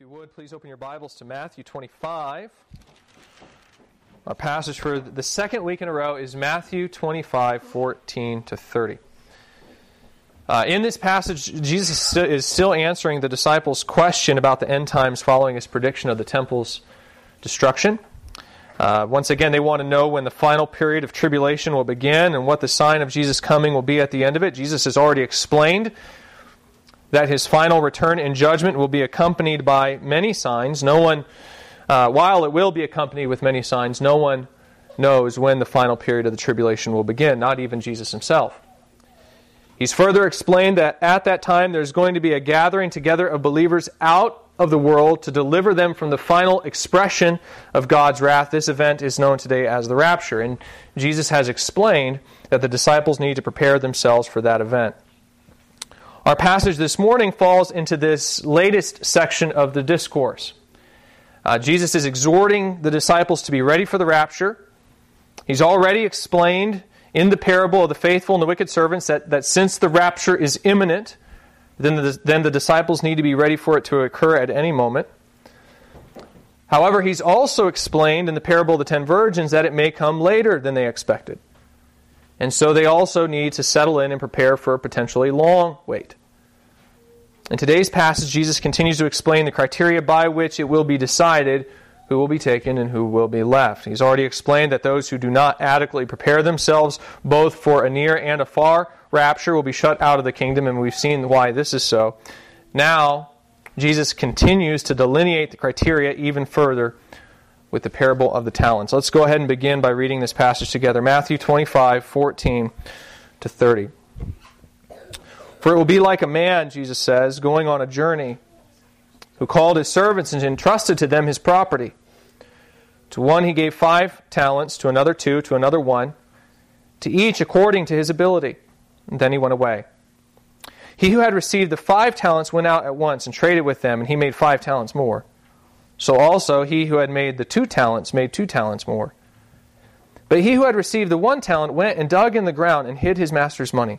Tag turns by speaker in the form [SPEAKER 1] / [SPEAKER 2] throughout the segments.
[SPEAKER 1] If you would, please open your Bibles to Matthew 25. Our passage for the second week in a row is Matthew 25, 14 to 30. Uh, in this passage, Jesus is still answering the disciples' question about the end times following his prediction of the temple's destruction. Uh, once again, they want to know when the final period of tribulation will begin and what the sign of Jesus' coming will be at the end of it. Jesus has already explained that his final return in judgment will be accompanied by many signs. No one, uh, while it will be accompanied with many signs, no one knows when the final period of the tribulation will begin, not even Jesus himself. He's further explained that at that time there's going to be a gathering together of believers out of the world to deliver them from the final expression of God's wrath. This event is known today as the rapture. And Jesus has explained that the disciples need to prepare themselves for that event. Our passage this morning falls into this latest section of the discourse. Uh, Jesus is exhorting the disciples to be ready for the rapture. He's already explained in the parable of the faithful and the wicked servants that, that since the rapture is imminent, then the, then the disciples need to be ready for it to occur at any moment. However, he's also explained in the parable of the ten virgins that it may come later than they expected. And so they also need to settle in and prepare for a potentially long wait. In today's passage, Jesus continues to explain the criteria by which it will be decided who will be taken and who will be left. He's already explained that those who do not adequately prepare themselves both for a near and a far rapture will be shut out of the kingdom, and we've seen why this is so. Now, Jesus continues to delineate the criteria even further with the parable of the talents. Let's go ahead and begin by reading this passage together Matthew 25, 14 to 30. For it will be like a man, Jesus says, going on a journey, who called his servants and entrusted to them his property. To one he gave five talents, to another two, to another one, to each according to his ability. And then he went away. He who had received the five talents went out at once and traded with them, and he made five talents more. So also he who had made the two talents made two talents more. But he who had received the one talent went and dug in the ground and hid his master's money.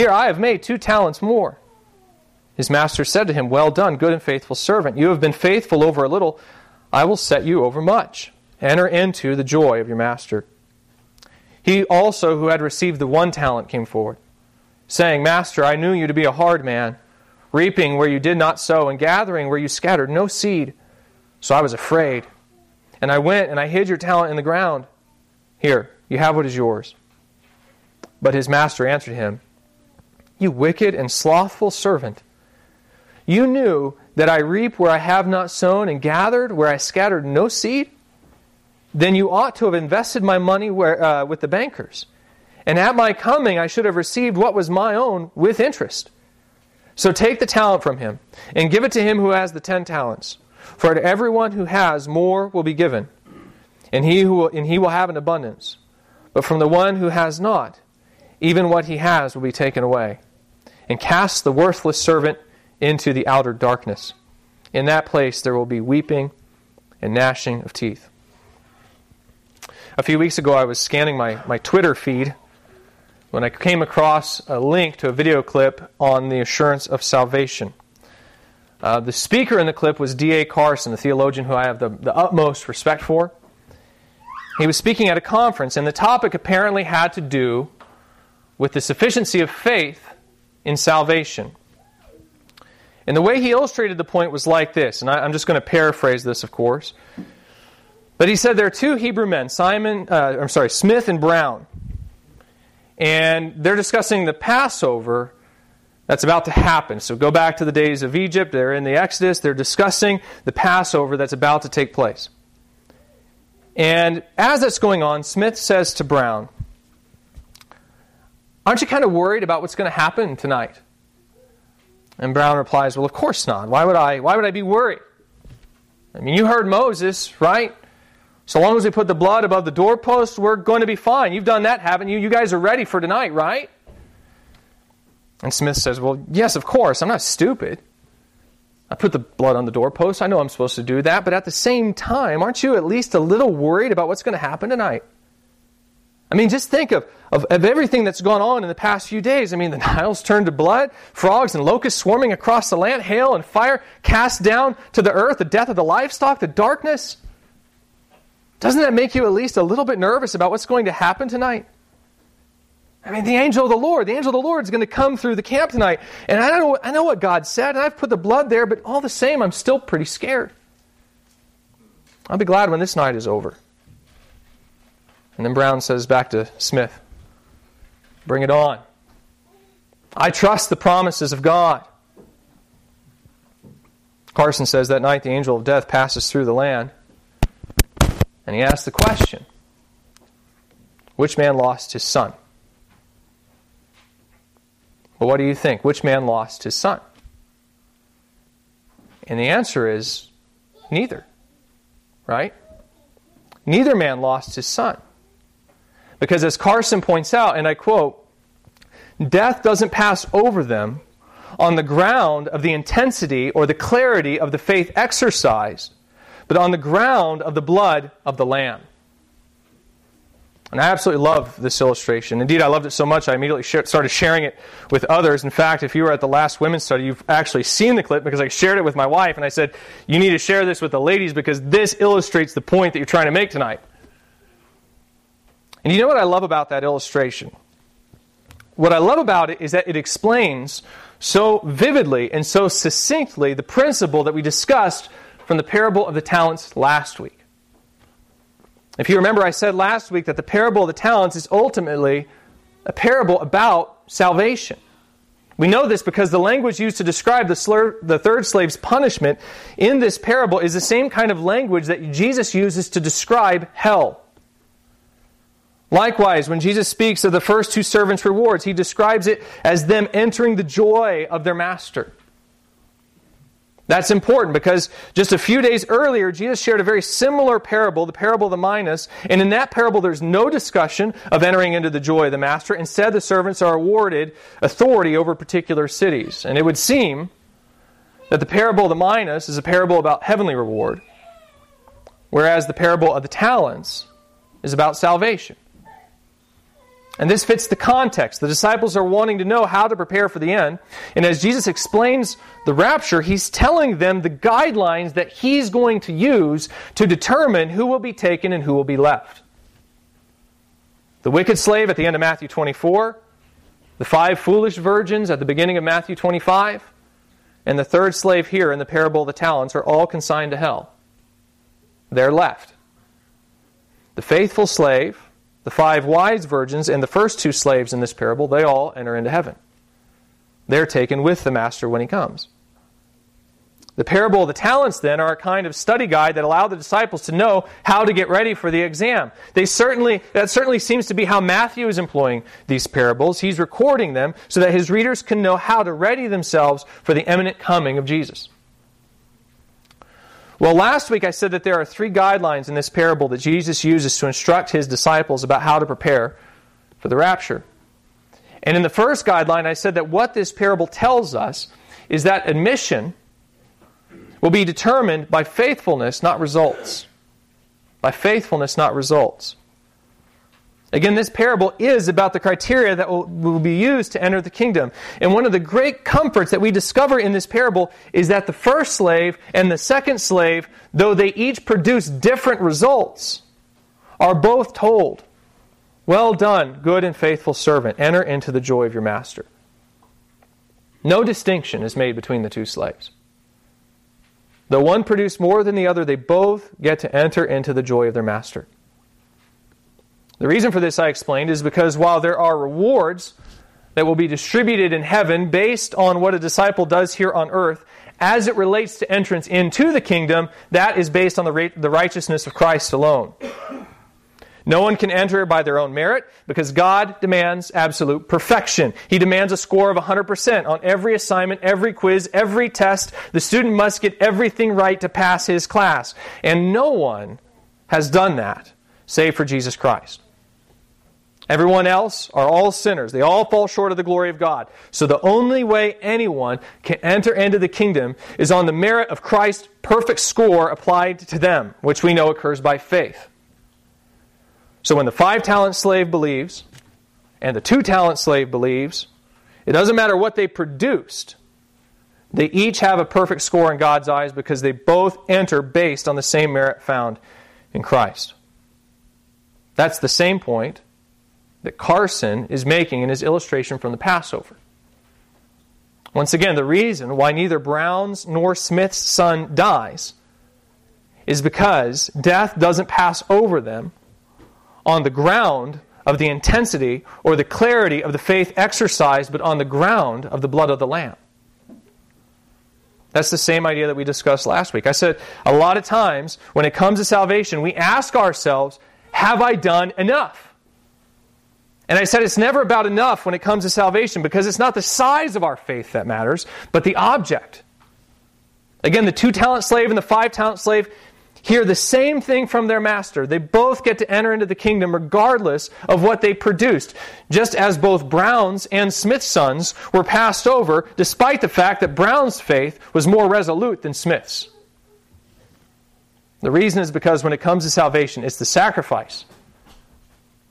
[SPEAKER 1] Here, I have made two talents more. His master said to him, Well done, good and faithful servant. You have been faithful over a little. I will set you over much. Enter into the joy of your master. He also, who had received the one talent, came forward saying, Master, I knew you to be a hard man, reaping where you did not sow, and gathering where you scattered no seed. So I was afraid. And I went and I hid your talent in the ground. Here, you have what is yours. But his master answered him, You wicked and slothful servant. You knew that I reap where I have not sown, and gathered where I scattered no seed? Then you ought to have invested my money where, uh, with the bankers and at my coming, I should have received what was my own with interest. So take the talent from him and give it to him who has the ten talents. For to everyone who has, more will be given, and he, who will, and he will have an abundance. But from the one who has not, even what he has will be taken away. And cast the worthless servant into the outer darkness. In that place there will be weeping and gnashing of teeth. A few weeks ago, I was scanning my, my Twitter feed when I came across a link to a video clip on the assurance of salvation. Uh, the speaker in the clip was D.A. Carson, the theologian who I have the, the utmost respect for. He was speaking at a conference, and the topic apparently had to do with the sufficiency of faith in salvation. And the way he illustrated the point was like this, and I, am just going to paraphrase this, of course. But he said there are two Hebrew men, Simon, uh, I'm sorry, Smith and Brown and they're discussing the Passover that's about to happen. So go back to the days of Egypt, they're in the Exodus, they're discussing the Passover that's about to take place. And as that's going on, Smith says to Brown, Aren't you kind of worried about what's going to happen tonight? And Brown replies, Well, of course not. Why would I, why would I be worried? I mean, you heard Moses, right? So long as we put the blood above the doorpost, we're going to be fine. You've done that, haven't you? You guys are ready for tonight, right? And Smith says, Well, yes, of course. I'm not stupid. I put the blood on the doorpost. I know I'm supposed to do that. But at the same time, aren't you at least a little worried about what's going to happen tonight? I mean, just think of, of, of, everything that's gone on in the past few days. I mean, the Nile's turned to blood, frogs and locusts swarming across the land, hail and fire cast down to the earth, the death of the livestock, the darkness. Doesn't that make you at least a little bit nervous about what's going to happen tonight? I mean, the angel of the Lord, the angel of the Lord is going to come through the camp tonight. And I know, I know what God said, and I've put the blood there, but all the same, I'm still pretty scared. I'll be glad when this night is over. And then Brown says back to Smith, Bring it on. I trust the promises of God. Carson says that night the angel of death passes through the land, and he asks the question Which man lost his son? Well, what do you think? Which man lost his son? And the answer is neither. Right? Neither man lost his son. Because as Carson points out, and I quote, death doesn't pass over them on the ground of the intensity or the clarity of the faith exercised, but on the ground of the blood of the Lamb. And I absolutely love this illustration. Indeed, I loved it so much I immediately started sharing it with others. In fact, if you were at the last women's study, you've actually seen the clip because I shared it with my wife and I said, You need to share this with the ladies because this illustrates the point that you're trying to make tonight. And you know what I love about that illustration? What I love about it is that it explains so vividly and so succinctly the principle that we discussed from the parable of the talents last week. If you remember, I said last week that the parable of the talents is ultimately a parable about salvation. We know this because the language used to describe the, slur, the third slave's punishment in this parable is the same kind of language that Jesus uses to describe hell. Likewise, when Jesus speaks of the first two servants' rewards, he describes it as them entering the joy of their master. That's important because just a few days earlier, Jesus shared a very similar parable, the parable of the minas. And in that parable, there's no discussion of entering into the joy of the master. Instead, the servants are awarded authority over particular cities. And it would seem that the parable of the minas is a parable about heavenly reward, whereas the parable of the talents is about salvation. And this fits the context. The disciples are wanting to know how to prepare for the end. And as Jesus explains the rapture, he's telling them the guidelines that he's going to use to determine who will be taken and who will be left. The wicked slave at the end of Matthew 24, the five foolish virgins at the beginning of Matthew 25, and the third slave here in the parable of the talents are all consigned to hell. They're left. The faithful slave the five wise virgins and the first two slaves in this parable, they all enter into heaven. They're taken with the master when he comes. The parable of the talents, then, are a kind of study guide that allow the disciples to know how to get ready for the exam. They certainly, that certainly seems to be how Matthew is employing these parables. He's recording them so that his readers can know how to ready themselves for the imminent coming of Jesus. Well, last week I said that there are three guidelines in this parable that Jesus uses to instruct his disciples about how to prepare for the rapture. And in the first guideline, I said that what this parable tells us is that admission will be determined by faithfulness, not results. By faithfulness, not results. Again, this parable is about the criteria that will, will, be used to enter the kingdom. And one of the great comforts that we discover in this parable is that the first slave and the second slave, though they each produce different results, are both told, Well done, good and faithful servant, enter into the joy of your master. No distinction is made between the two slaves. Though one produced more than the other, they both get to enter into the joy of their master. The reason for this, I explained, is because while there are rewards that will be distributed in heaven based on what a disciple does here on earth, as it relates to entrance into the kingdom, that is based on the, the righteousness of Christ alone. No one can enter by their own merit because God demands absolute perfection. He demands a score of 100% on every assignment, every quiz, every test. The student must get everything right to pass his class. And no one has done that save for Jesus Christ. Everyone else are all sinners. They all fall short of the glory of God. So the only way anyone can enter into the kingdom is on the merit of Christ's perfect score applied to them, which we know occurs by faith. So when the five talent slave believes and the two talent slave believes, it doesn't matter what they produced. They each have a perfect score in God's eyes because they both enter based on the same merit found in Christ. That's the same point that Carson is making in his illustration from the Passover. Once again, the reason why neither Brown's nor Smith's son dies is because death doesn't pass over them on the ground of the intensity or the clarity of the faith exercised, but on the ground of the blood of the Lamb. That's the same idea that we discussed last week. I said a lot of times when it comes to salvation, we ask ourselves, Have I done enough? And I said it's never about enough when it comes to salvation because it's not the size of our faith that matters, but the object. Again, the two talent slave and the five talent slave hear the same thing from their master. They both get to enter into the kingdom regardless of what they produced, just as both Brown's and Smith's sons were passed over, despite the fact that Brown's faith was more resolute than Smith's. The reason is because when it comes to salvation, it's the sacrifice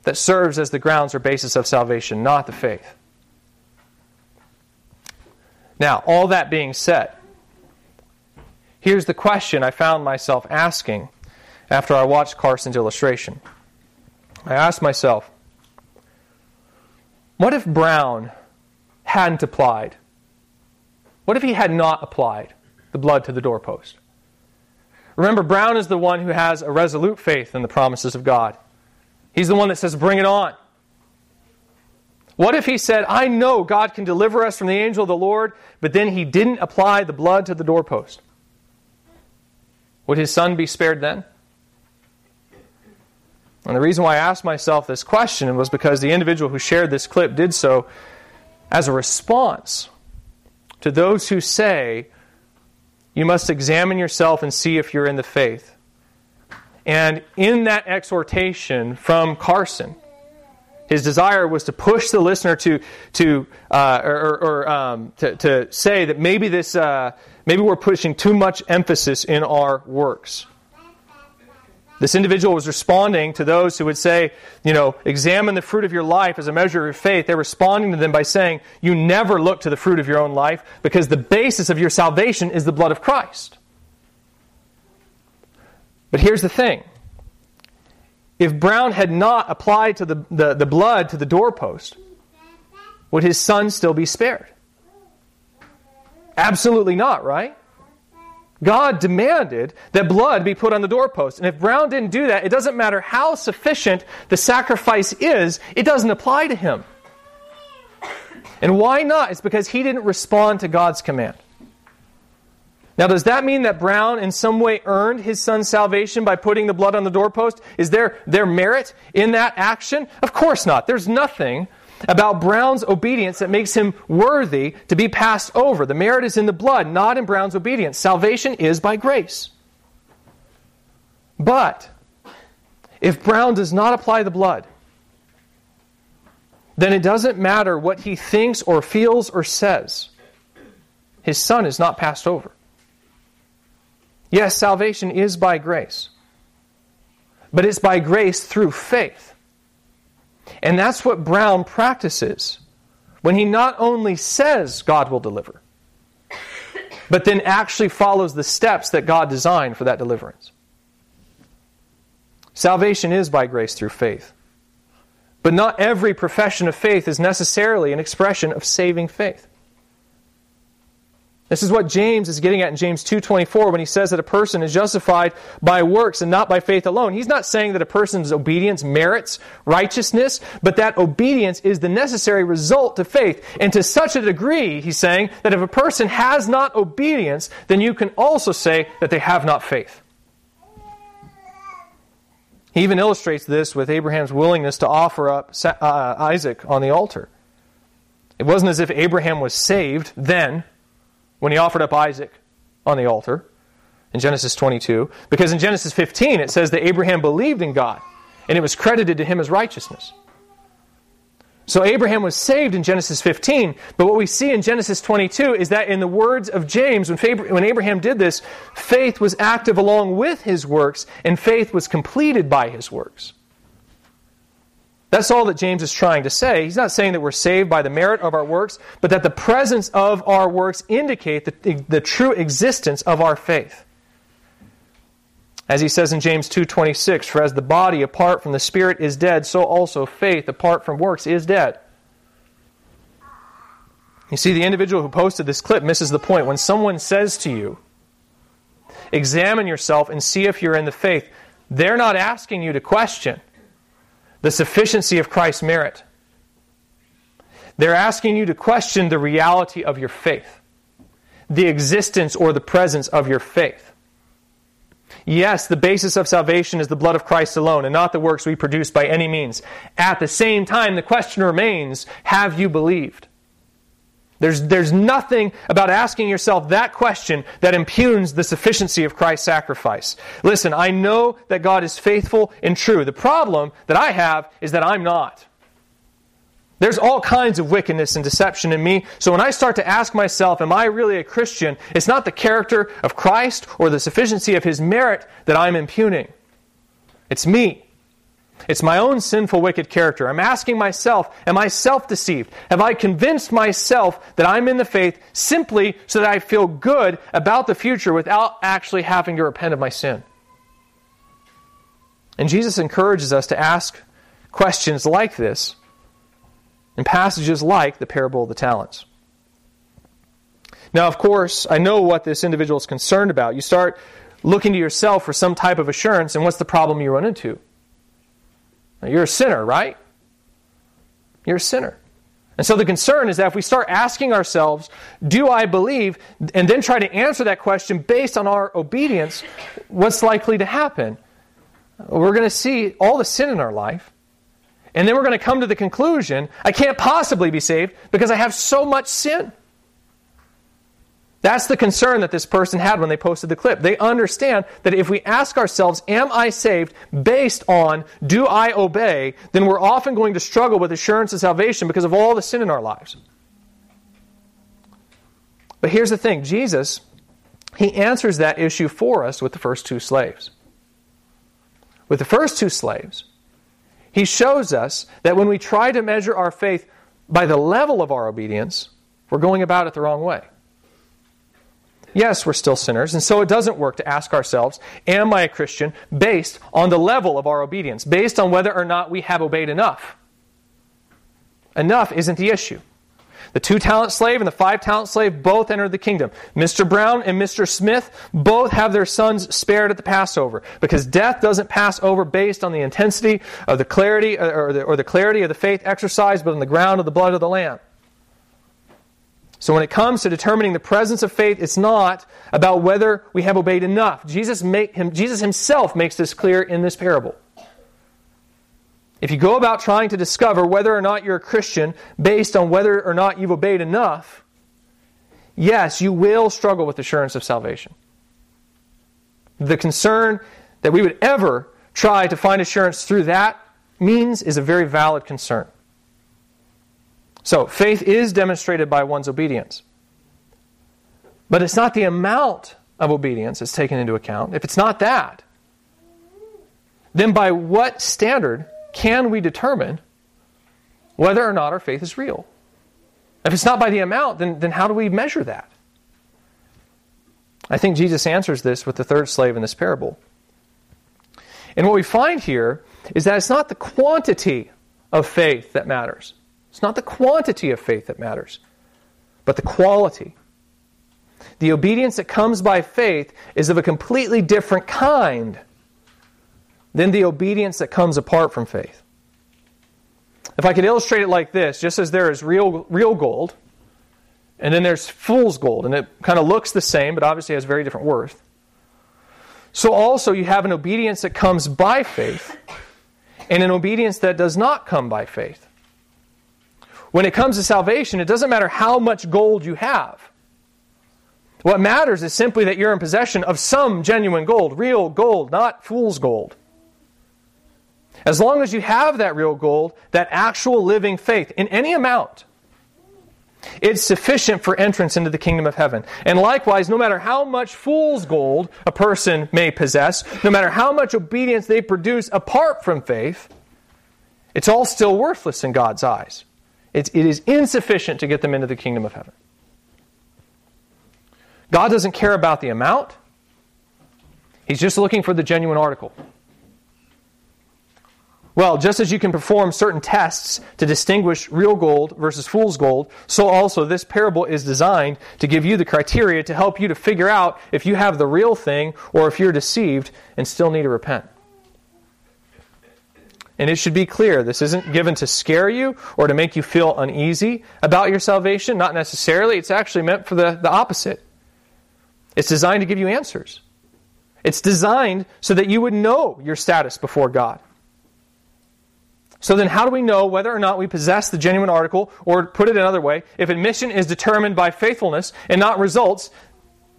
[SPEAKER 1] that serves as the grounds or basis of salvation, not the faith. Now, all that being said, here's the question I found myself asking after I watched Carson's illustration. I asked myself, what if Brown hadn't applied? What if he had not applied the blood to the doorpost? Remember, Brown is the one who has a resolute faith in the promises of God. He's the one that says, Bring it on. What if he said, I know God can deliver us from the angel of the Lord, but then he didn't apply the blood to the doorpost? Would his son be spared then? And the reason why I asked myself this question was because the individual who shared this clip did so as a response to those who say, You must examine yourself and see if you're in the faith. And in that exhortation from Carson, his desire was to push the listener to, to uh, or, or um, to, to, say that maybe this, uh, maybe we're pushing too much emphasis in our works. This individual was responding to those who would say, you know, examine the fruit of your life as a measure of your faith. They're responding to them by saying, you never look to the fruit of your own life because the basis of your salvation is the blood of Christ. But here's the thing if Brown had not applied to the, the, the, blood to the doorpost, would his son still be spared? Absolutely not, right? God demanded that blood be put on the doorpost. And if Brown didn't do that, it doesn't matter how sufficient the sacrifice is, it doesn't apply to him. And why not? It's because he didn't respond to God's command. Now, does that mean that Brown in some way earned his son's salvation by putting the blood on the doorpost? Is there, there merit in that action? Of course not. There's nothing about Brown's obedience that makes him worthy to be passed over. The merit is in the blood, not in Brown's obedience. Salvation is by grace. But if Brown does not apply the blood, then it doesn't matter what he thinks or feels or says. His son is not passed over. Yes, salvation is by grace, but it's by grace through faith. And that's what Brown practices when he not only says God will deliver, but then actually follows the steps that God designed for that deliverance. Salvation is by grace through faith. But not every profession of faith is necessarily an expression of saving faith. This is what James is getting at in James 2:24 when he says that a person is justified by works and not by faith alone. He's not saying that a person's obedience merits righteousness, but that obedience is the necessary result to faith. And to such a degree, he's saying that if a person has not obedience, then you can also say that they have not faith. He even illustrates this with Abraham's willingness to offer up uh, Isaac on the altar. It wasn't as if Abraham was saved then when he offered up Isaac on the altar in Genesis 22, because in Genesis 15 it says that Abraham believed in God and it was credited to him as righteousness. So Abraham was saved in Genesis 15, but what we see in Genesis 22 is that in the words of James, when Abraham did this, faith was active along with his works, and faith was completed by his works. That's all that James is trying to say. He's not saying that we're saved by the merit of our works, but that the presence of our works indicate the, the true existence of our faith. As he says in James 2:26, for as the body apart from the spirit is dead, so also faith apart from works is dead. You see the individual who posted this clip misses the point. When someone says to you, examine yourself and see if you're in the faith, they're not asking you to question the sufficiency of Christ's merit. They're asking you to question the reality of your faith, the existence or the presence of your faith. Yes, the basis of salvation is the blood of Christ alone and not the works we produce by any means. At the same time, the question remains have you believed? There's, there's nothing about asking yourself that question that impugns the sufficiency of Christ's sacrifice. Listen, I know that God is faithful and true. The problem that I have is that I'm not. There's all kinds of wickedness and deception in me. So when I start to ask myself, am I really a Christian? It's not the character of Christ or the sufficiency of his merit that I'm impugning. It's me. It's my own sinful, wicked character. I'm asking myself, am I self deceived? Have I convinced myself that I'm in the faith simply so that I feel good about the future without actually having to repent of my sin? And Jesus encourages us to ask questions like this in passages like the parable of the talents. Now, of course, I know what this individual is concerned about. You start looking to yourself for some type of assurance, and what's the problem you run into? Now, you're a sinner, right? You're a sinner. And so the concern is that if we start asking ourselves, do I believe, and then try to answer that question based on our obedience, what's likely to happen? We're going to see all the sin in our life. And then we're going to come to the conclusion I can't possibly be saved because I have so much sin. That's the concern that this person had when they posted the clip. They understand that if we ask ourselves, Am I saved based on do I obey, then we're often going to struggle with assurance of salvation because of all the sin in our lives. But here's the thing Jesus, he answers that issue for us with the first two slaves. With the first two slaves, he shows us that when we try to measure our faith by the level of our obedience, we're going about it the wrong way. Yes, we're still sinners, and so it doesn't work to ask ourselves, Am I a Christian? based on the level of our obedience, based on whether or not we have obeyed enough. Enough isn't the issue. The two talent slave and the five talent slave both entered the kingdom. Mr. Brown and Mr. Smith both have their sons spared at the Passover because death doesn't pass over based on the intensity of the clarity or the, or the clarity of the faith exercised, but on the ground of the blood of the Lamb. So when it comes to determining the presence of faith, it's not about whether we have obeyed enough. Jesus, make him, Jesus himself makes this clear in this parable. If you go about trying to discover whether or not you're a Christian based on whether or not you've obeyed enough, yes, you will struggle with assurance of salvation. The concern that we would ever try to find assurance through that means is a very valid concern. So, faith is demonstrated by one's obedience. But it's not the amount of obedience that's taken into account. If it's not that, then by what standard can we determine whether or not our faith is real? If it's not by the amount, then, then how do we measure that? I think Jesus answers this with the third slave in this parable. And what we find here is that it's not the quantity of faith that matters. It's not the quantity of faith that matters, but the quality. The obedience that comes by faith is of a completely different kind than the obedience that comes apart from faith. If I could illustrate it like this, just as there is real, real gold, and then there's fool's gold, and it kind of looks the same, but obviously has very different worth. So also you have an obedience that comes by faith, and an obedience that does not come by faith. When it comes to salvation, it doesn't matter how much gold you have. What matters is simply that you're in possession of some genuine gold, real gold, not fool's gold. As long as you have that real gold, that actual living faith in any amount, it's sufficient for entrance into the kingdom of heaven. And likewise, no matter how much fool's gold a person may possess, no matter how much obedience they produce apart from faith, it's all still worthless in God's eyes. It's, it is insufficient to get them into the kingdom of heaven. God doesn't care about the amount, He's just looking for the genuine article. Well, just as you can perform certain tests to distinguish real gold versus fool's gold, so also this parable is designed to give you the criteria to help you to figure out if you have the real thing or if you're deceived and still need to repent. And it should be clear this isn't given to scare you or to make you feel uneasy about your salvation. Not necessarily. It's actually meant for the, the opposite. It's designed to give you answers. It's designed so that you would know your status before God. So then, how do we know whether or not we possess the genuine article? Or put it another way, if admission is determined by faithfulness and not results,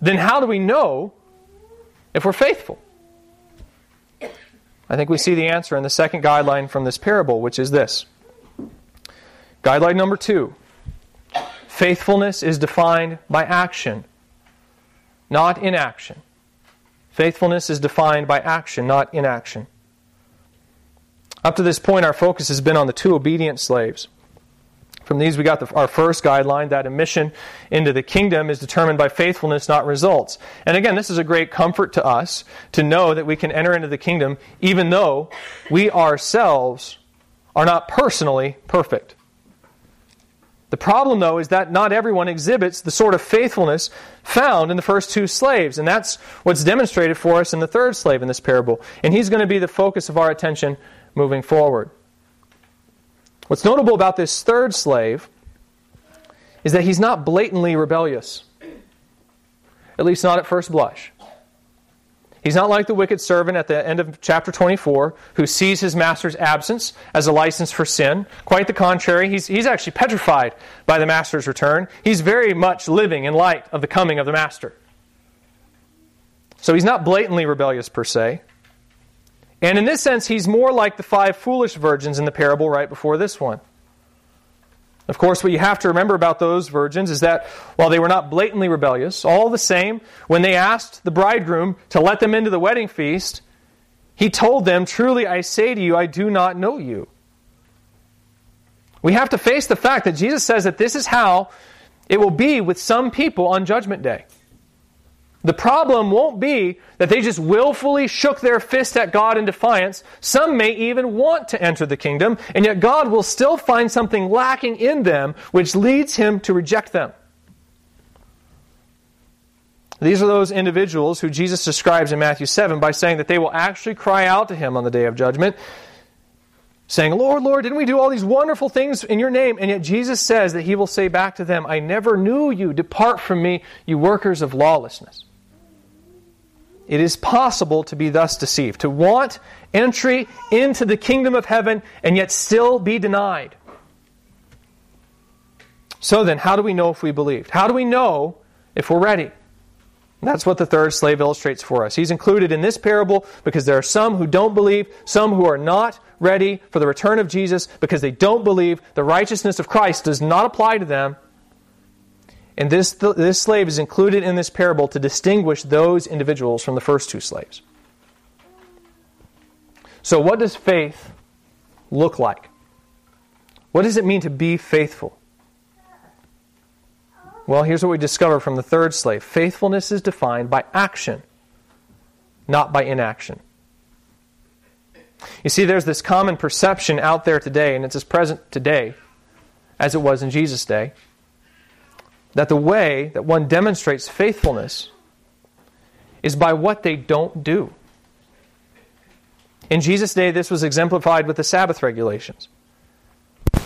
[SPEAKER 1] then how do we know if we're faithful? I think we see the answer in the second guideline from this parable, which is this. Guideline number two faithfulness is defined by action, not inaction. Faithfulness is defined by action, not inaction. Up to this point, our focus has been on the two obedient slaves. From these, we got the, our first guideline that admission into the kingdom is determined by faithfulness, not results. And again, this is a great comfort to us to know that we can enter into the kingdom even though we ourselves are not personally perfect. The problem, though, is that not everyone exhibits the sort of faithfulness found in the first two slaves. And that's what's demonstrated for us in the third slave in this parable. And he's going to be the focus of our attention moving forward. What's notable about this third slave is that he's not blatantly rebellious, at least not at first blush. He's not like the wicked servant at the end of chapter 24 who sees his master's absence as a license for sin. Quite the contrary, he's, he's actually petrified by the master's return. He's very much living in light of the coming of the master. So he's not blatantly rebellious per se. And in this sense, he's more like the five foolish virgins in the parable right before this one. Of course, what you have to remember about those virgins is that while they were not blatantly rebellious, all the same, when they asked the bridegroom to let them into the wedding feast, he told them, Truly I say to you, I do not know you. We have to face the fact that Jesus says that this is how it will be with some people on Judgment Day. The problem won't be that they just willfully shook their fist at God in defiance. Some may even want to enter the kingdom, and yet God will still find something lacking in them which leads him to reject them. These are those individuals who Jesus describes in Matthew 7 by saying that they will actually cry out to him on the day of judgment, saying, Lord, Lord, didn't we do all these wonderful things in your name? And yet Jesus says that he will say back to them, I never knew you. Depart from me, you workers of lawlessness. It is possible to be thus deceived, to want entry into the kingdom of heaven and yet still be denied. So then, how do we know if we believed? How do we know if we're ready? That's what the third slave illustrates for us. He's included in this parable because there are some who don't believe, some who are not ready for the return of Jesus because they don't believe the righteousness of Christ does not apply to them and this, this slave is included in this parable to distinguish those individuals from the first two slaves. So, what does faith look like? What does it mean to be faithful? Well, here's what we discover from the third slave faithfulness is defined by action, not by inaction. You see, there's this common perception out there today, and it's as present today as it was in Jesus' day that the way that one demonstrates faithfulness is by what they don't do. In Jesus' day, this was exemplified with the Sabbath regulations.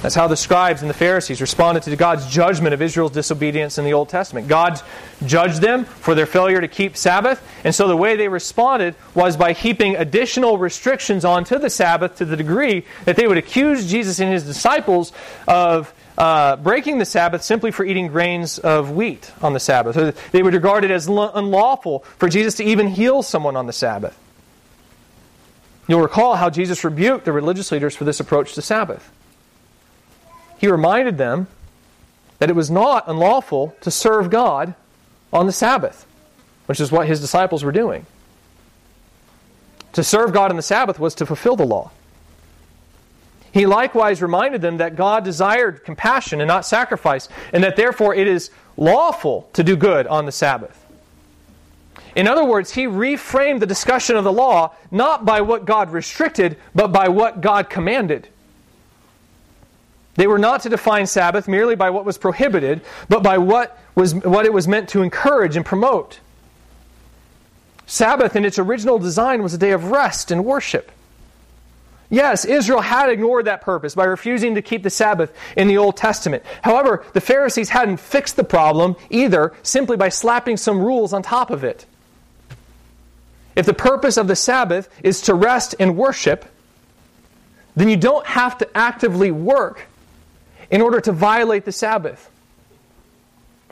[SPEAKER 1] That's how the scribes and the Pharisees responded to God's judgment of Israel's disobedience in the Old Testament. God judged them for their failure to keep Sabbath, and so the way they responded was by heaping additional restrictions onto the Sabbath to the degree that they would accuse Jesus and his disciples of uh, breaking the Sabbath simply for eating grains of wheat on the Sabbath. So they would regard it as unlawful for Jesus to even heal someone on the Sabbath. You'll recall how Jesus rebuked the religious leaders for this approach to Sabbath he reminded them that it was not unlawful to serve God on the Sabbath, which is what his disciples were doing. To serve God on the Sabbath was to fulfill the law. He likewise reminded them that God desired compassion and not sacrifice, and that therefore it is lawful to do good on the Sabbath. In other words, he reframed the discussion of the law not by what God restricted, but by what God commanded. They were not to define Sabbath merely by what was prohibited, but by what, was, what it was meant to encourage and promote. Sabbath, in its original design, was a day of rest and worship. Yes, Israel had ignored that purpose by refusing to keep the Sabbath in the Old Testament. However, the Pharisees hadn't fixed the problem either simply by slapping some rules on top of it. If the purpose of the Sabbath is to rest and worship, then you don't have to actively work in order to violate the Sabbath.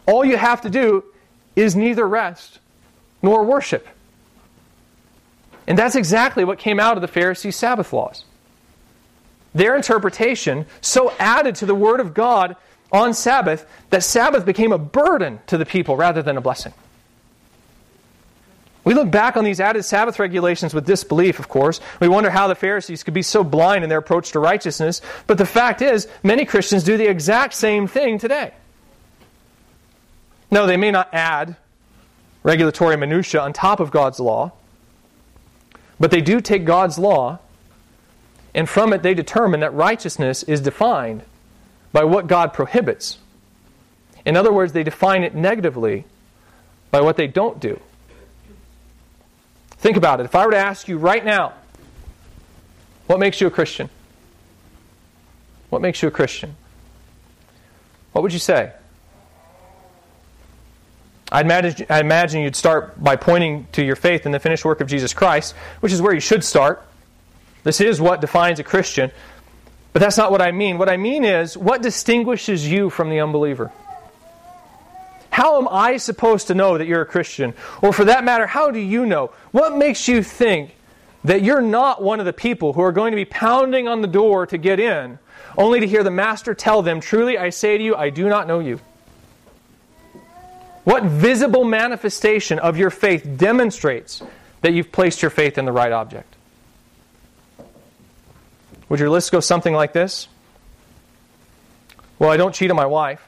[SPEAKER 1] All you have to do is neither rest nor worship. And that's exactly what came out of the Pharisees' Sabbath laws. Their interpretation so added to the Word of God on Sabbath that Sabbath became a burden to the people rather than a blessing. We look back on these added Sabbath regulations with disbelief, of course. We wonder how the Pharisees could be so blind in their approach to righteousness. But the fact is, many Christians do the exact same thing today. No, they may not add regulatory minutiae on top of God's law, but they do take God's law, and from it they determine that righteousness is defined by what God prohibits. In other words, they define it negatively by what they don't do. Think about it. If I were to ask you right now, what makes you a Christian? What makes you a Christian? What would you say? I imagine, I imagine you'd start by pointing to your faith in the finished work of Jesus Christ, which is where you should start. This is what defines a Christian. But that's not what I mean. What I mean is, what distinguishes you from the unbeliever? How am I supposed to know that you're a Christian? Or for that matter, how do you know? What makes you think that you're not one of the people who are going to be pounding on the door to get in, only to hear the Master tell them, Truly I say to you, I do not know you? What visible manifestation of your faith demonstrates that you've placed your faith in the right object? Would your list go something like this? Well, I don't cheat on my wife.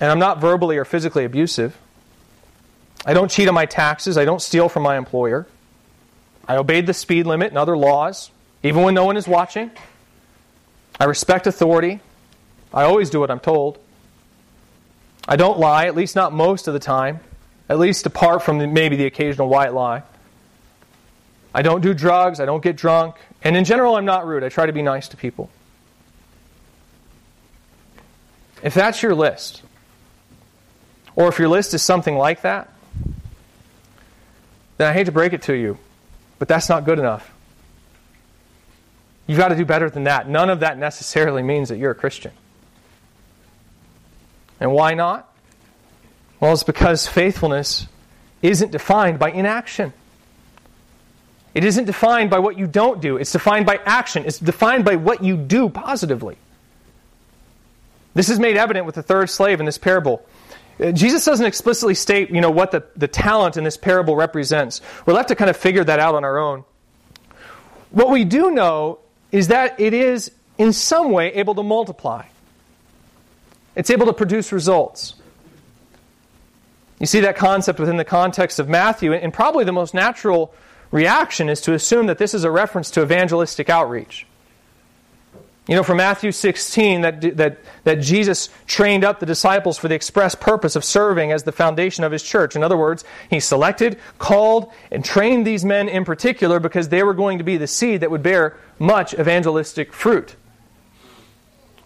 [SPEAKER 1] And I'm not verbally or physically abusive. I don't cheat on my taxes. I don't steal from my employer. I obeyed the speed limit and other laws, even when no one is watching. I respect authority. I always do what I'm told. I don't lie, at least not most of the time, at least apart from the, maybe the occasional white lie. I don't do drugs. I don't get drunk. And in general, I'm not rude. I try to be nice to people. If that's your list, or if your list is something like that, then I hate to break it to you, but that's not good enough. You've got to do better than that. None of that necessarily means that you're a Christian. And why not? Well, it's because faithfulness isn't defined by inaction. It isn't defined by what you don't do. It's defined by action. It's defined by what you do positively. This is made evident with the third slave in this parable. Uh, Jesus doesn't explicitly state, you know, what the, the talent in this parable represents. We're left to kind of figure that out on our own. What we do know is that it is, in some way, able to multiply. It's able to produce results. You see that concept within the context of Matthew, and probably the most natural reaction is to assume that this is a reference to evangelistic outreach. You know, from Matthew 16, that, that, that Jesus trained up the disciples for the express purpose of serving as the foundation of his church. In other words, he selected, called, and trained these men in particular because they were going to be the seed that would bear much evangelistic fruit.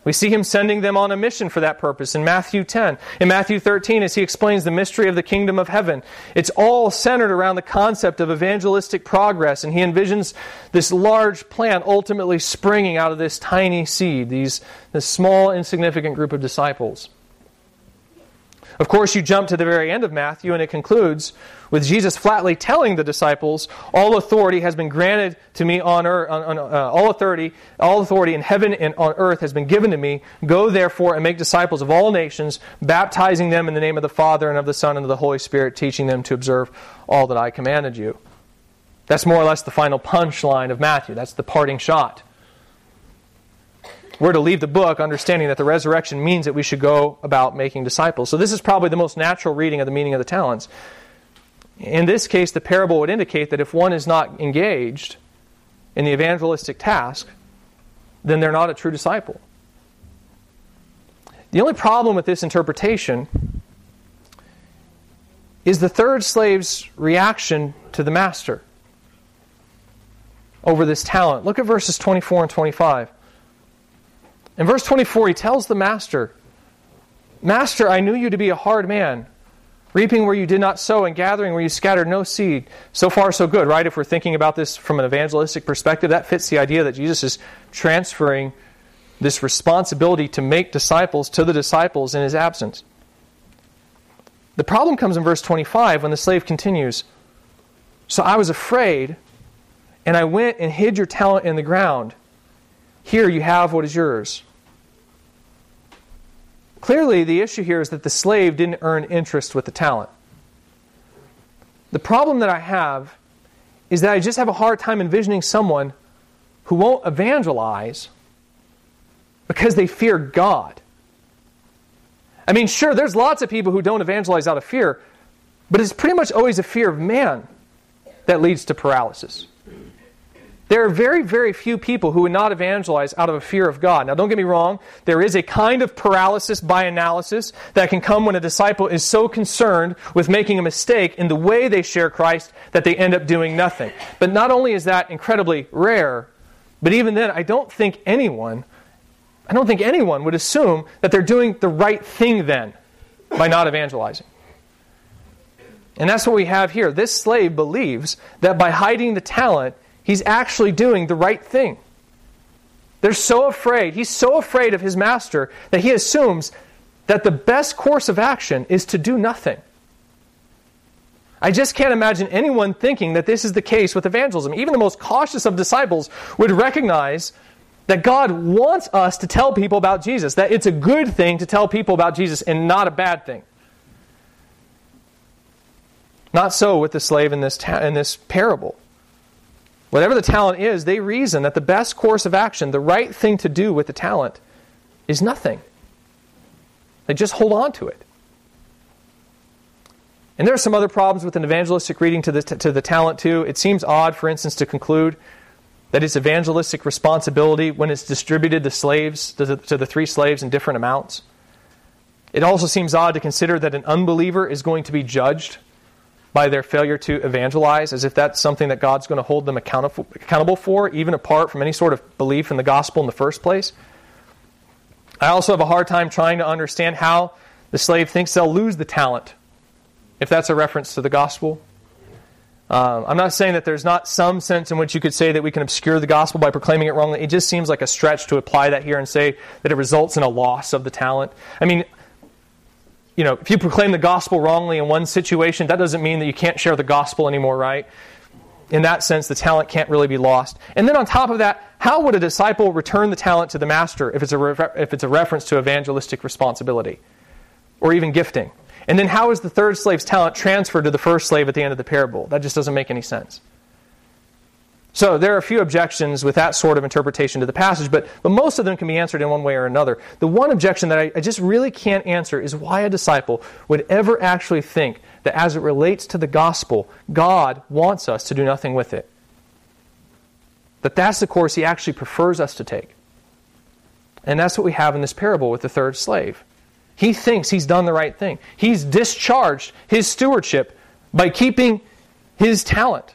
[SPEAKER 1] We see him sending them on a mission for that purpose in Matthew 10. In Matthew 13, as he explains the mystery of the kingdom of heaven, it's all centered around the concept of evangelistic progress, and he envisions this large plant ultimately springing out of this tiny seed, these, this small, insignificant group of disciples. Of course, you jump to the very end of Matthew, and it concludes with Jesus flatly telling the disciples, "All authority has been granted to me on earth. On, on, uh, all authority, all authority in heaven and on earth has been given to me. Go therefore and make disciples of all nations, baptizing them in the name of the Father and of the Son and of the Holy Spirit, teaching them to observe all that I commanded you." That's more or less the final punchline of Matthew. That's the parting shot. We're to leave the book understanding that the resurrection means that we should go about making disciples. So, this is probably the most natural reading of the meaning of the talents. In this case, the parable would indicate that if one is not engaged in the evangelistic task, then they're not a true disciple. The only problem with this interpretation is the third slave's reaction to the master over this talent. Look at verses 24 and 25. In verse 24, he tells the master, Master, I knew you to be a hard man, reaping where you did not sow and gathering where you scattered no seed. So far, so good, right? If we're thinking about this from an evangelistic perspective, that fits the idea that Jesus is transferring this responsibility to make disciples to the disciples in his absence. The problem comes in verse 25 when the slave continues So I was afraid, and I went and hid your talent in the ground. Here you have what is yours. Clearly, the issue here is that the slave didn't earn interest with the talent. The problem that I have is that I just have a hard time envisioning someone who won't evangelize because they fear God. I mean, sure, there's lots of people who don't evangelize out of fear, but it's pretty much always a fear of man that leads to paralysis. There are very, very few people who would not evangelize out of a fear of God. Now, don't get me wrong, there is a kind of paralysis by analysis that can come when a disciple is so concerned with making a mistake in the way they share Christ that they end up doing nothing. But not only is that incredibly rare, but even then, I don't think anyone, I don't think anyone would assume that they're doing the right thing then by not evangelizing. And that's what we have here. This slave believes that by hiding the talent, he's actually doing the right thing. They're so afraid, he's so afraid of his master that he assumes that the best course of action is to do nothing. I just can't imagine anyone thinking that this is the case with evangelism. Even the most cautious of disciples would recognize that God wants us to tell people about Jesus, that it's a good thing to tell people about Jesus and not a bad thing. Not so with the slave in this, ta- in this parable. Whatever the talent is, they reason that the best course of action, the right thing to do with the talent, is nothing. They just hold on to it. And there are some other problems with an evangelistic reading to the, to the talent, too. It seems odd, for instance, to conclude that it's evangelistic responsibility when it's distributed to slaves, to the, to the three slaves in different amounts. It also seems odd to consider that an unbeliever is going to be judged by their failure to evangelize, as if that's something that God's going to hold them accountable for, even apart from any sort of belief in the gospel in the first place. I also have a hard time trying to understand how the slave thinks they'll lose the talent, if that's a reference to the gospel. Um, I'm not saying that there's not some sense in which you could say that we can obscure the gospel by proclaiming it wrongly. It just seems like a stretch to apply that here and say that it results in a loss of the talent. I mean, you know, if you proclaim the gospel wrongly in one situation, that doesn't mean that you can't share the gospel anymore, right? In that sense, the talent can't really be lost. And then on top of that, how would a disciple return the talent to the master if it's a, re- if it's a reference to evangelistic responsibility or even gifting? And then how is the third slave's talent transferred to the first slave at the end of the parable? That just doesn't make any sense. So there are a few objections with that sort of interpretation to the passage, but, but most of them can be answered in one way or another. The one objection that I, I just really can't answer is why a disciple would ever actually think that as it relates to the gospel, God wants us to do nothing with it. That that's the course he actually prefers us to take. And that's what we have in this parable with the third slave. He thinks he's done the right thing. He's discharged his stewardship by keeping his talent.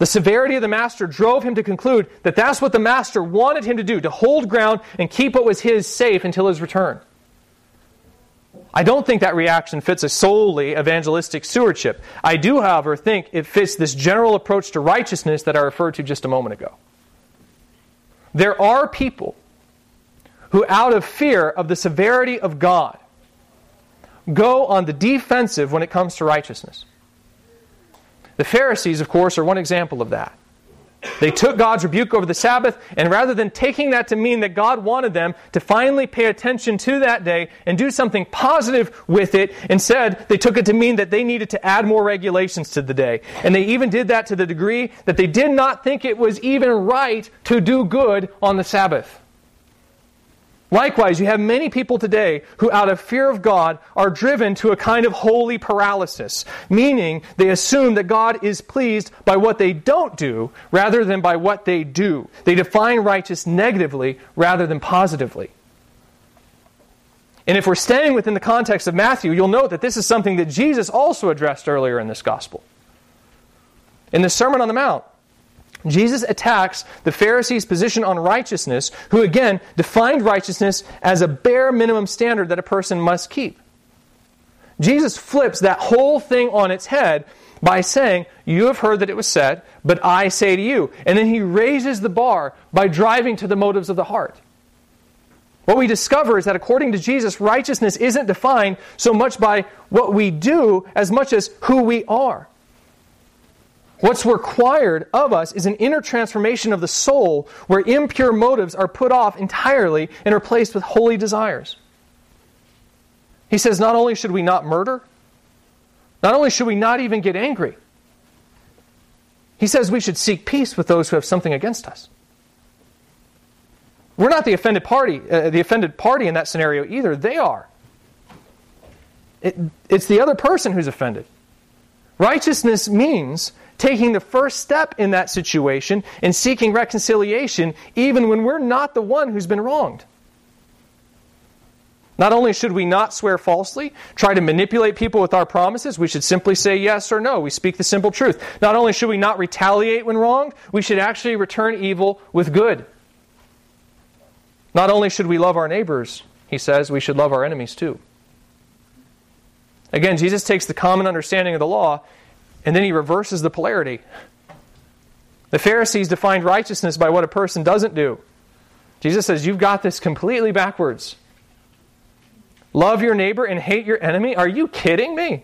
[SPEAKER 1] The severity of the master drove him to conclude that that's what the master wanted him to do, to hold ground and keep what was his safe until his return. I don't think that reaction fits a solely evangelistic stewardship. I do, however, think it fits this general approach to righteousness that I referred to just a moment ago. There are people who, out of fear of the severity of God, go on the defensive when it comes to righteousness. The Pharisees, of course, are one example of that. They took God's rebuke over the Sabbath, and rather than taking that to mean that God wanted them to finally pay attention to that day and do something positive with it, instead, they took it to mean that they needed to add more regulations to the day. And they even did that to the degree that they did not think it was even right to do good on the Sabbath. Likewise, you have many people today who, out of fear of God, are driven to a kind of holy paralysis, meaning they assume that God is pleased by what they don't do rather than by what they do. They define righteous negatively rather than positively. And if we're staying within the context of Matthew, you'll note that this is something that Jesus also addressed earlier in this gospel. In the Sermon on the Mount, Jesus attacks the Pharisees' position on righteousness, who again defined righteousness as a bare minimum standard that a person must keep. Jesus flips that whole thing on its head by saying, You have heard that it was said, but I say to you. And then he raises the bar by driving to the motives of the heart. What we discover is that according to Jesus, righteousness isn't defined so much by what we do as much as who we are. What's required of us is an inner transformation of the soul where impure motives are put off entirely and replaced with holy desires. He says not only should we not murder, not only should we not even get angry, he says we should seek peace with those who have something against us. We're not the offended party, uh, the offended party in that scenario either. They are. It, it's the other person who's offended. Righteousness means taking the first step in that situation and seeking reconciliation, even when we're not the one who's been wronged. Not only should we not swear falsely, try to manipulate people with our promises, we should simply say yes or no. We speak the simple truth. Not only should we not retaliate when wronged, we should actually return evil with good. Not only should we love our neighbors, he says, we should love our enemies too. Again, Jesus takes the common understanding of the law and then he reverses the polarity. The Pharisees defined righteousness by what a person doesn't do. Jesus says, You've got this completely backwards. Love your neighbor and hate your enemy? Are you kidding me?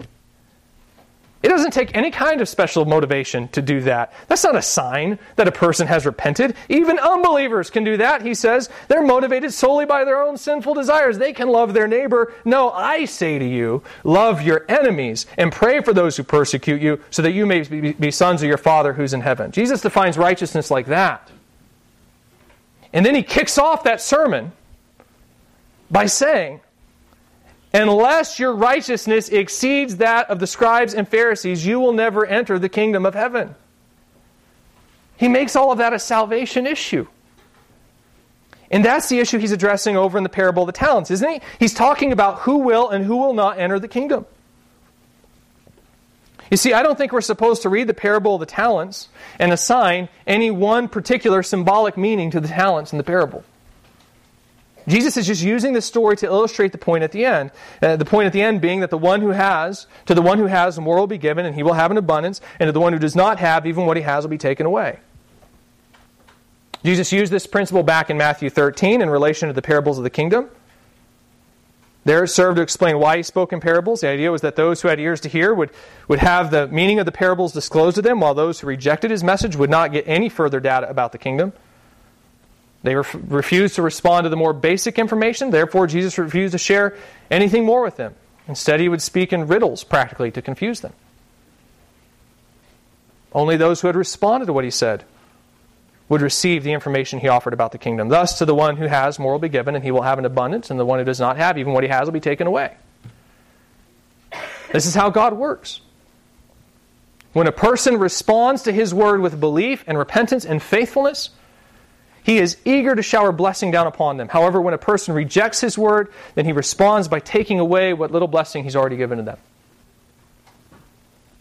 [SPEAKER 1] It doesn't take any kind of special motivation to do that. That's not a sign that a person has repented. Even unbelievers can do that, he says. They're motivated solely by their own sinful desires. They can love their neighbor. No, I say to you, love your enemies and pray for those who persecute you so that you may be sons of your Father who's in heaven. Jesus defines righteousness like that. And then he kicks off that sermon by saying, Unless your righteousness exceeds that of the scribes and Pharisees, you will never enter the kingdom of heaven. He makes all of that a salvation issue. And that's the issue he's addressing over in the parable of the talents, isn't he? He's talking about who will and who will not enter the kingdom. You see, I don't think we're supposed to read the parable of the talents and assign any one particular symbolic meaning to the talents in the parable. Jesus is just using this story to illustrate the point at the end. Uh, the point at the end being that the one who has, to the one who has, more will be given, and he will have an abundance, and to the one who does not have, even what he has will be taken away. Jesus used this principle back in Matthew 13 in relation to the parables of the kingdom. There it served to explain why he spoke in parables. The idea was that those who had ears to hear would, would have the meaning of the parables disclosed to them, while those who rejected his message would not get any further data about the kingdom. They ref- refused to respond to the more basic information, therefore, Jesus refused to share anything more with them. Instead, he would speak in riddles practically to confuse them. Only those who had responded to what he said would receive the information he offered about the kingdom. Thus, to the one who has, more will be given, and he will have an abundance, and the one who does not have, even what he has, will be taken away. This is how God works. When a person responds to his word with belief and repentance and faithfulness, he is eager to shower blessing down upon them. However, when a person rejects his word, then he responds by taking away what little blessing he's already given to them.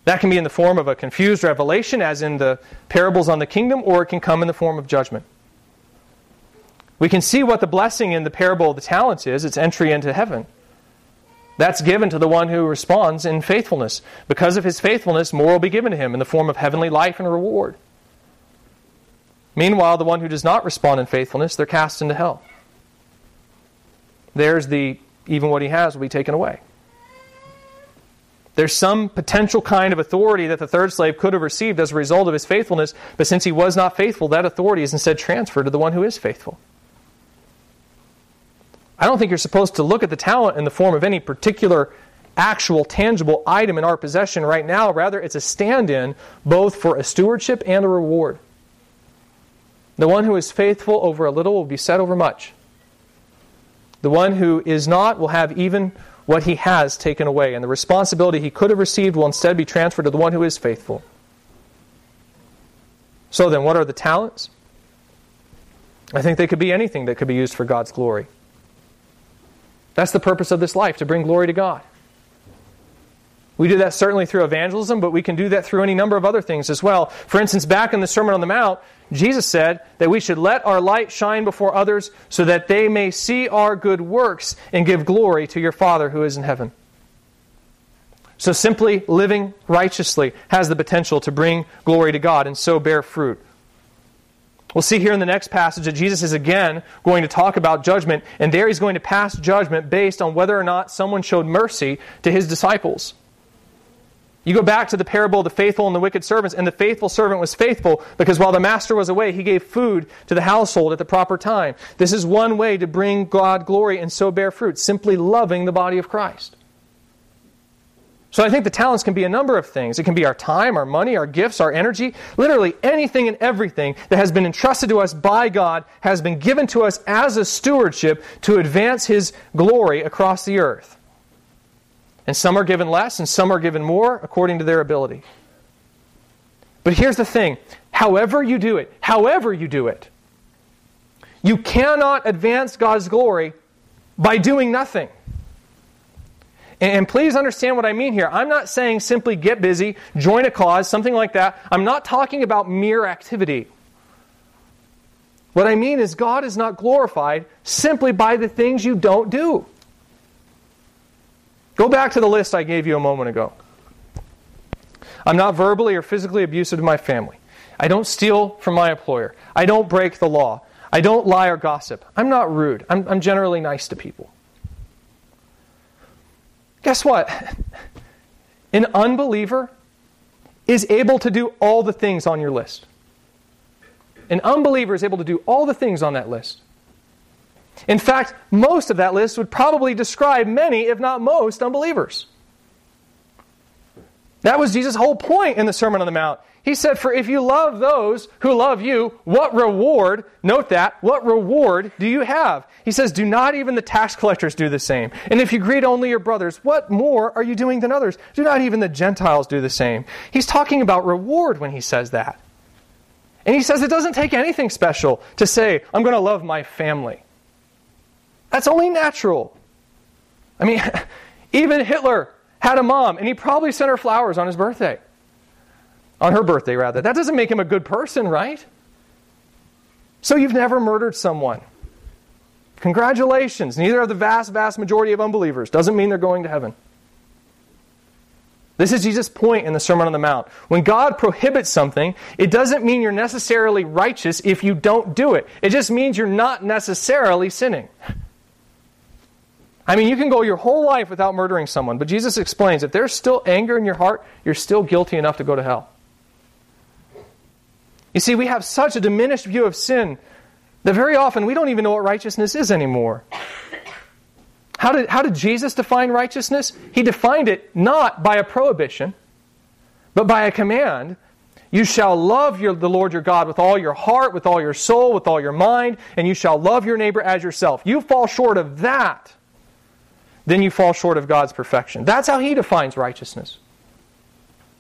[SPEAKER 1] That can be in the form of a confused revelation, as in the parables on the kingdom, or it can come in the form of judgment. We can see what the blessing in the parable of the talents is it's entry into heaven. That's given to the one who responds in faithfulness. Because of his faithfulness, more will be given to him in the form of heavenly life and reward. Meanwhile, the one who does not respond in faithfulness, they're cast into hell. There's the even what he has will be taken away. There's some potential kind of authority that the third slave could have received as a result of his faithfulness, but since he was not faithful, that authority is instead transferred to the one who is faithful. I don't think you're supposed to look at the talent in the form of any particular actual tangible item in our possession right now. Rather, it's a stand in both for a stewardship and a reward. The one who is faithful over a little will be set over much. The one who is not will have even what he has taken away, and the responsibility he could have received will instead be transferred to the one who is faithful. So then, what are the talents? I think they could be anything that could be used for God's glory. That's the purpose of this life, to bring glory to God. We do that certainly through evangelism, but we can do that through any number of other things as well. For instance, back in the Sermon on the Mount, Jesus said that we should let our light shine before others so that they may see our good works and give glory to your Father who is in heaven. So simply living righteously has the potential to bring glory to God and so bear fruit. We'll see here in the next passage that Jesus is again going to talk about judgment, and there he's going to pass judgment based on whether or not someone showed mercy to his disciples. You go back to the parable of the faithful and the wicked servants, and the faithful servant was faithful because while the master was away, he gave food to the household at the proper time. This is one way to bring God glory and so bear fruit, simply loving the body of Christ. So I think the talents can be a number of things. It can be our time, our money, our gifts, our energy. Literally anything and everything that has been entrusted to us by God has been given to us as a stewardship to advance His glory across the earth. And some are given less and some are given more according to their ability. But here's the thing however you do it, however you do it, you cannot advance God's glory by doing nothing. And please understand what I mean here. I'm not saying simply get busy, join a cause, something like that. I'm not talking about mere activity. What I mean is, God is not glorified simply by the things you don't do. Go back to the list I gave you a moment ago. I'm not verbally or physically abusive to my family. I don't steal from my employer. I don't break the law. I don't lie or gossip. I'm not rude. I'm, I'm generally nice to people. Guess what? An unbeliever is able to do all the things on your list. An unbeliever is able to do all the things on that list. In fact, most of that list would probably describe many, if not most, unbelievers. That was Jesus' whole point in the Sermon on the Mount. He said, For if you love those who love you, what reward, note that, what reward do you have? He says, Do not even the tax collectors do the same. And if you greet only your brothers, what more are you doing than others? Do not even the Gentiles do the same. He's talking about reward when he says that. And he says it doesn't take anything special to say, I'm going to love my family. That's only natural. I mean, even Hitler had a mom, and he probably sent her flowers on his birthday on her birthday, rather. That doesn't make him a good person, right? So you've never murdered someone. Congratulations. Neither are the vast, vast majority of unbelievers. Doesn't mean they're going to heaven. This is Jesus' point in the Sermon on the Mount. When God prohibits something, it doesn't mean you're necessarily righteous if you don't do it. It just means you're not necessarily sinning. I mean, you can go your whole life without murdering someone, but Jesus explains if there's still anger in your heart, you're still guilty enough to go to hell. You see, we have such a diminished view of sin that very often we don't even know what righteousness is anymore. How did, how did Jesus define righteousness? He defined it not by a prohibition, but by a command. You shall love your, the Lord your God with all your heart, with all your soul, with all your mind, and you shall love your neighbor as yourself. You fall short of that, then you fall short of God's perfection. That's how He defines righteousness.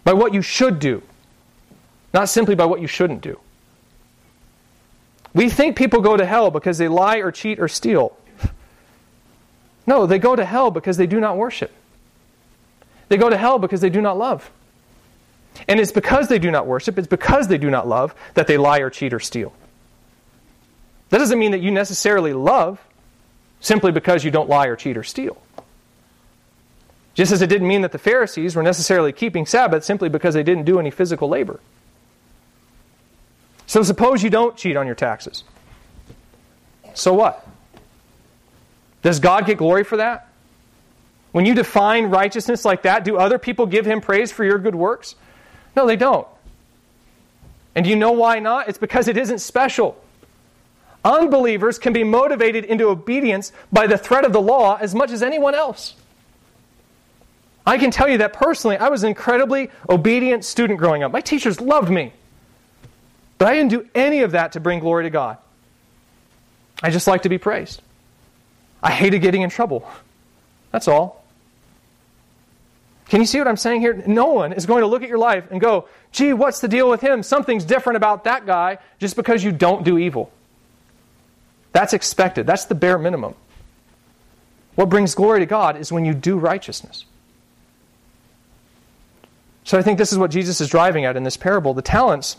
[SPEAKER 1] By what you should do, not simply by what you shouldn't do. We think people go to hell because they lie or cheat or steal. No, they go to hell because they do not worship. They go to hell because they do not love. And it's because they do not worship, it's because they do not love, that they lie or cheat or steal. That doesn't mean that you necessarily love simply because you don't lie or cheat or steal. Just as it didn't mean that the Pharisees were necessarily keeping Sabbath simply because they didn't do any physical labor. So suppose you don't cheat on your taxes. So what? Does God get glory for that? When you define righteousness like that, do other people give him praise for your good works? No, they don't. And you know why not? It's because it isn't special. Unbelievers can be motivated into obedience by the threat of the law as much as anyone else. I can tell you that personally, I was an incredibly obedient student growing up. My teachers loved me. But I didn't do any of that to bring glory to God. I just like to be praised. I hated getting in trouble. That's all. Can you see what I'm saying here? No one is going to look at your life and go, gee, what's the deal with him? Something's different about that guy just because you don't do evil. That's expected. That's the bare minimum. What brings glory to God is when you do righteousness. So I think this is what Jesus is driving at in this parable. The talents,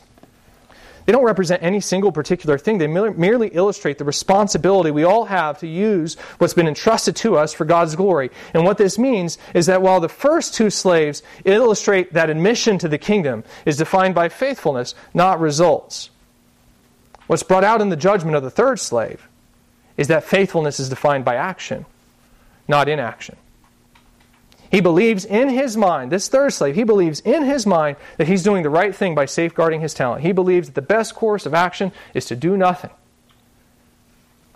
[SPEAKER 1] they don't represent any single particular thing. They merely illustrate the responsibility we all have to use what's been entrusted to us for God's glory. And what this means is that while the first two slaves illustrate that admission to the kingdom is defined by faithfulness, not results. What's brought out in the judgment of the third slave is that faithfulness is defined by action, not inaction. He believes in his mind, this third slave, he believes in his mind that he's doing the right thing by safeguarding his talent. He believes that the best course of action is to do nothing.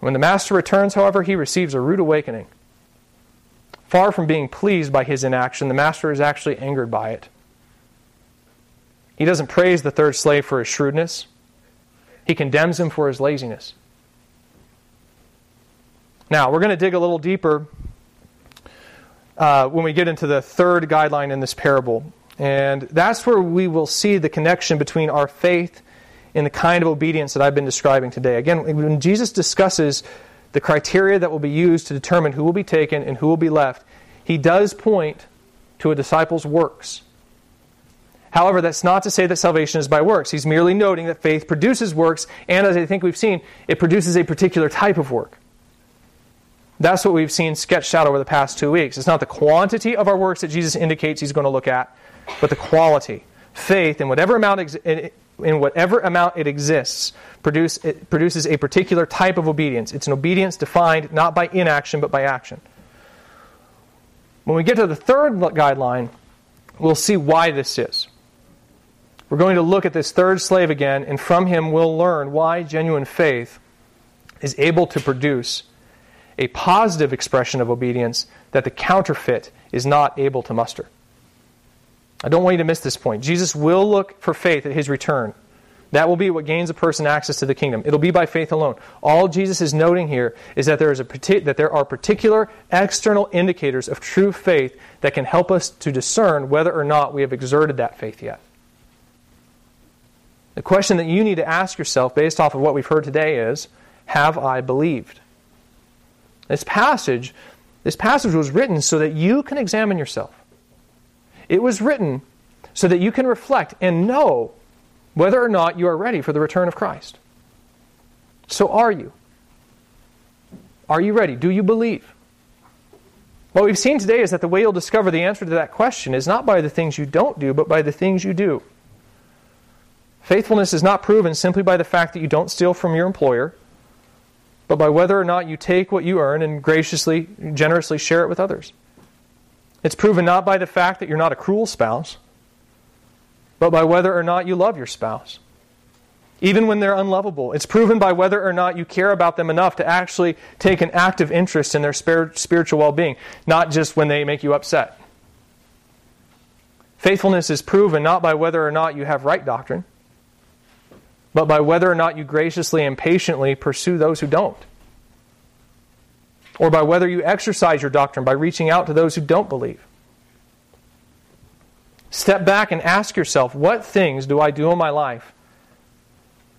[SPEAKER 1] When the master returns, however, he receives a rude awakening. Far from being pleased by his inaction, the master is actually angered by it. He doesn't praise the third slave for his shrewdness. He condemns him for his laziness. Now, we're going to dig a little deeper uh, when we get into the third guideline in this parable. And that's where we will see the connection between our faith and the kind of obedience that I've been describing today. Again, when Jesus discusses the criteria that will be used to determine who will be taken and who will be left, he does point to a disciple's works. However, that's not to say that salvation is by works. He's merely noting that faith produces works, and as I think we've seen, it produces a particular type of work. That's what we've seen sketched out over the past two weeks. It's not the quantity of our works that Jesus indicates he's going to look at, but the quality. Faith, in whatever amount, in whatever amount it exists, produce, it produces a particular type of obedience. It's an obedience defined not by inaction, but by action. When we get to the third guideline, we'll see why this is. We're going to look at this third slave again, and from him we'll learn why genuine faith is able to produce a positive expression of obedience that the counterfeit is not able to muster. I don't want you to miss this point. Jesus will look for faith at his return. That will be what gains a person access to the kingdom. It'll be by faith alone. All Jesus is noting here is that there, is a, that there are particular external indicators of true faith that can help us to discern whether or not we have exerted that faith yet. The question that you need to ask yourself based off of what we've heard today is Have I believed? This passage, this passage was written so that you can examine yourself. It was written so that you can reflect and know whether or not you are ready for the return of Christ. So are you? Are you ready? Do you believe? What we've seen today is that the way you'll discover the answer to that question is not by the things you don't do, but by the things you do. Faithfulness is not proven simply by the fact that you don't steal from your employer, but by whether or not you take what you earn and graciously, generously share it with others. It's proven not by the fact that you're not a cruel spouse, but by whether or not you love your spouse. Even when they're unlovable, it's proven by whether or not you care about them enough to actually take an active interest in their spiritual well being, not just when they make you upset. Faithfulness is proven not by whether or not you have right doctrine, but by whether or not you graciously and patiently pursue those who don't. Or by whether you exercise your doctrine by reaching out to those who don't believe. Step back and ask yourself what things do I do in my life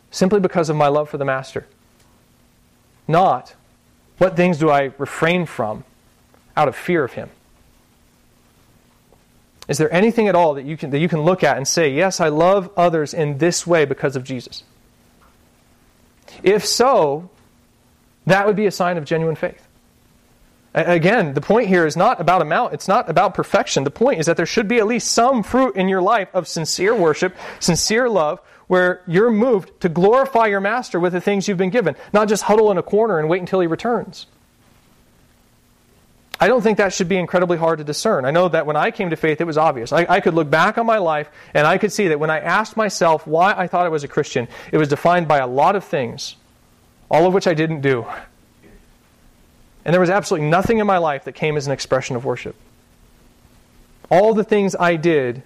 [SPEAKER 1] simply because of my love for the Master? Not what things do I refrain from out of fear of Him? Is there anything at all that you can, that you can look at and say, yes, I love others in this way because of Jesus? If so, that would be a sign of genuine faith. Again, the point here is not about amount, it's not about perfection. The point is that there should be at least some fruit in your life of sincere worship, sincere love, where you're moved to glorify your master with the things you've been given, not just huddle in a corner and wait until he returns. I don't think that should be incredibly hard to discern. I know that when I came to faith, it was obvious. I, I, could look back on my life and I could see that when I asked myself why I thought I was a Christian, it was defined by a lot of things, all of which I didn't do. And there was absolutely nothing in my life that came as an expression of worship. All the things I did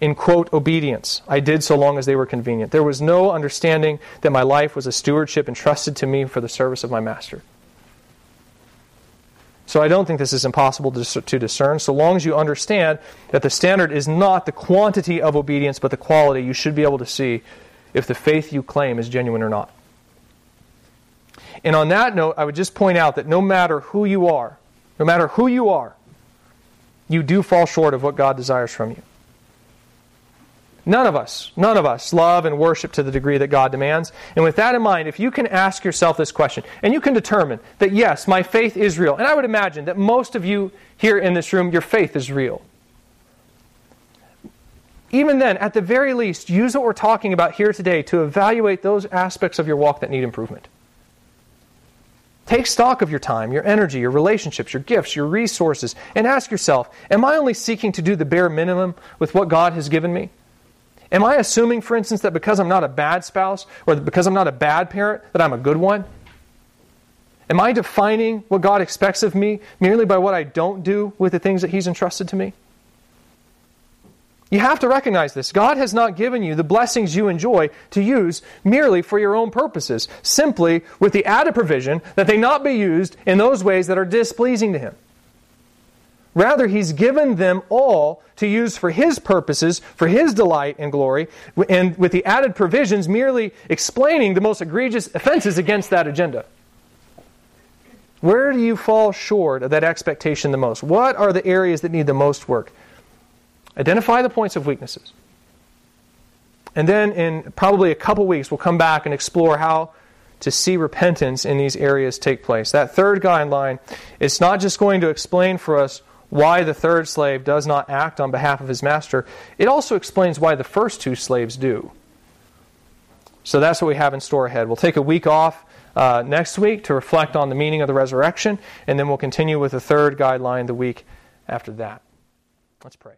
[SPEAKER 1] in quote obedience, I did so long as they were convenient. There was no understanding that my life was a stewardship entrusted to me for the service of my master. So I don't think this is impossible to discern. So long as you understand that the standard is not the quantity of obedience, but the quality, you should be able to see if the faith you claim is genuine or not. And on that note, I would just point out that no matter who you are, no matter who you are, you do fall short of what God desires from you. None of us, none of us love and worship to the degree that God demands. And with that in mind, if you can ask yourself this question, and you can determine that yes, my faith is real, and I would imagine that most of you here in this room, your faith is real. Even then, at the very least, use what we're talking about here today to evaluate those aspects of your walk that need improvement. Take stock of your time, your energy, your relationships, your gifts, your resources, and ask yourself Am I only seeking to do the bare minimum with what God has given me? Am I assuming, for instance, that because I'm not a bad spouse or because I'm not a bad parent, that I'm a good one? Am I defining what God expects of me merely by what I don't do with the things that He's entrusted to me? You have to recognize this. God has not given you the blessings you enjoy to use merely for your own purposes, simply with the added provision that they not be used in those ways that are displeasing to Him. Rather, He's given them all to use for His purposes, for His delight and glory, and with the added provisions merely explaining the most egregious offenses against that agenda. Where do you fall short of that expectation the most? What are the areas that need the most work? Identify the points of weaknesses. And then in probably a couple weeks, we'll come back and explore how to see repentance in these areas take place. That third guideline is not just going to explain for us why the third slave does not act on behalf of his master, it also explains why the first two slaves do. So that's what we have in store ahead. We'll take a week off uh, next week to reflect on the meaning of the resurrection, and then we'll continue with the third guideline the week after that. Let's pray.